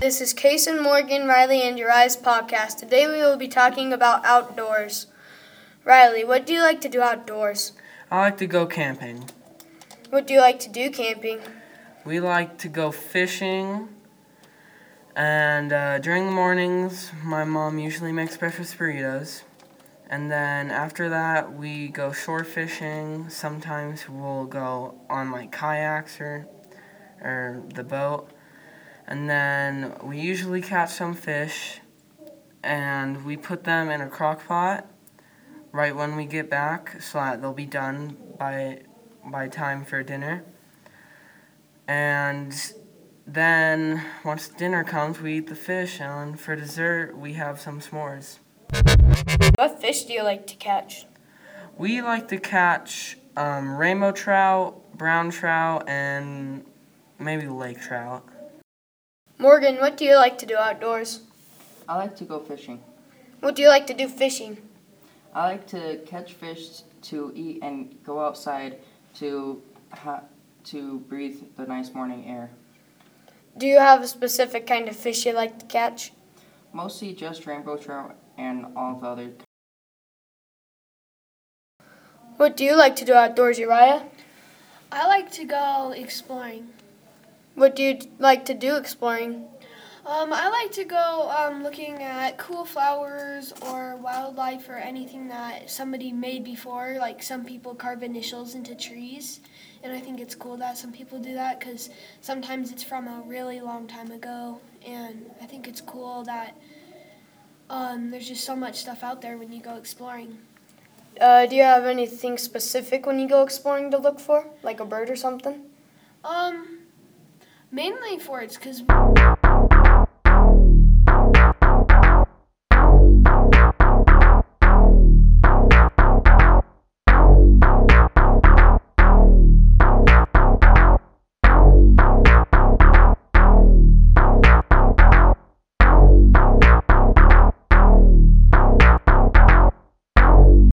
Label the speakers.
Speaker 1: This is Kayson Morgan, Riley, and Uriyah's podcast. Today we will be talking about outdoors. Riley, what do you like to do outdoors?
Speaker 2: I like to go camping.
Speaker 1: What do you like to do camping?
Speaker 2: We like to go fishing. And uh, during the mornings, my mom usually makes breakfast burritos. And then after that, we go shore fishing. Sometimes we'll go on like kayaks or, or the boat. And then we usually catch some fish and we put them in a crock pot right when we get back so that they'll be done by by time for dinner. And then once dinner comes, we eat the fish, and for dessert, we have some s'mores.
Speaker 1: What fish do you like to catch?
Speaker 2: We like to catch um, rainbow trout, brown trout, and maybe lake trout.
Speaker 1: Morgan, what do you like to do outdoors?
Speaker 3: I like to go fishing.
Speaker 1: What do you like to do fishing?
Speaker 3: I like to catch fish to eat and go outside to ha- to breathe the nice morning air.
Speaker 1: Do you have a specific kind of fish you like to catch?
Speaker 3: Mostly just rainbow trout and all the other.
Speaker 1: What do you like to do outdoors, Uriyah?
Speaker 4: I like to go exploring.
Speaker 1: What do you like to do exploring?
Speaker 4: Um, I like to go um, looking at cool flowers or wildlife or anything that somebody made before. Like some people carve initials into trees, and I think it's cool that some people do that because sometimes it's from a really long time ago, and I think it's cool that um, there's just so much stuff out there when you go exploring.
Speaker 1: Uh, do you have anything specific when you go exploring to look for, like a bird or something?
Speaker 4: Um, mainly for it's because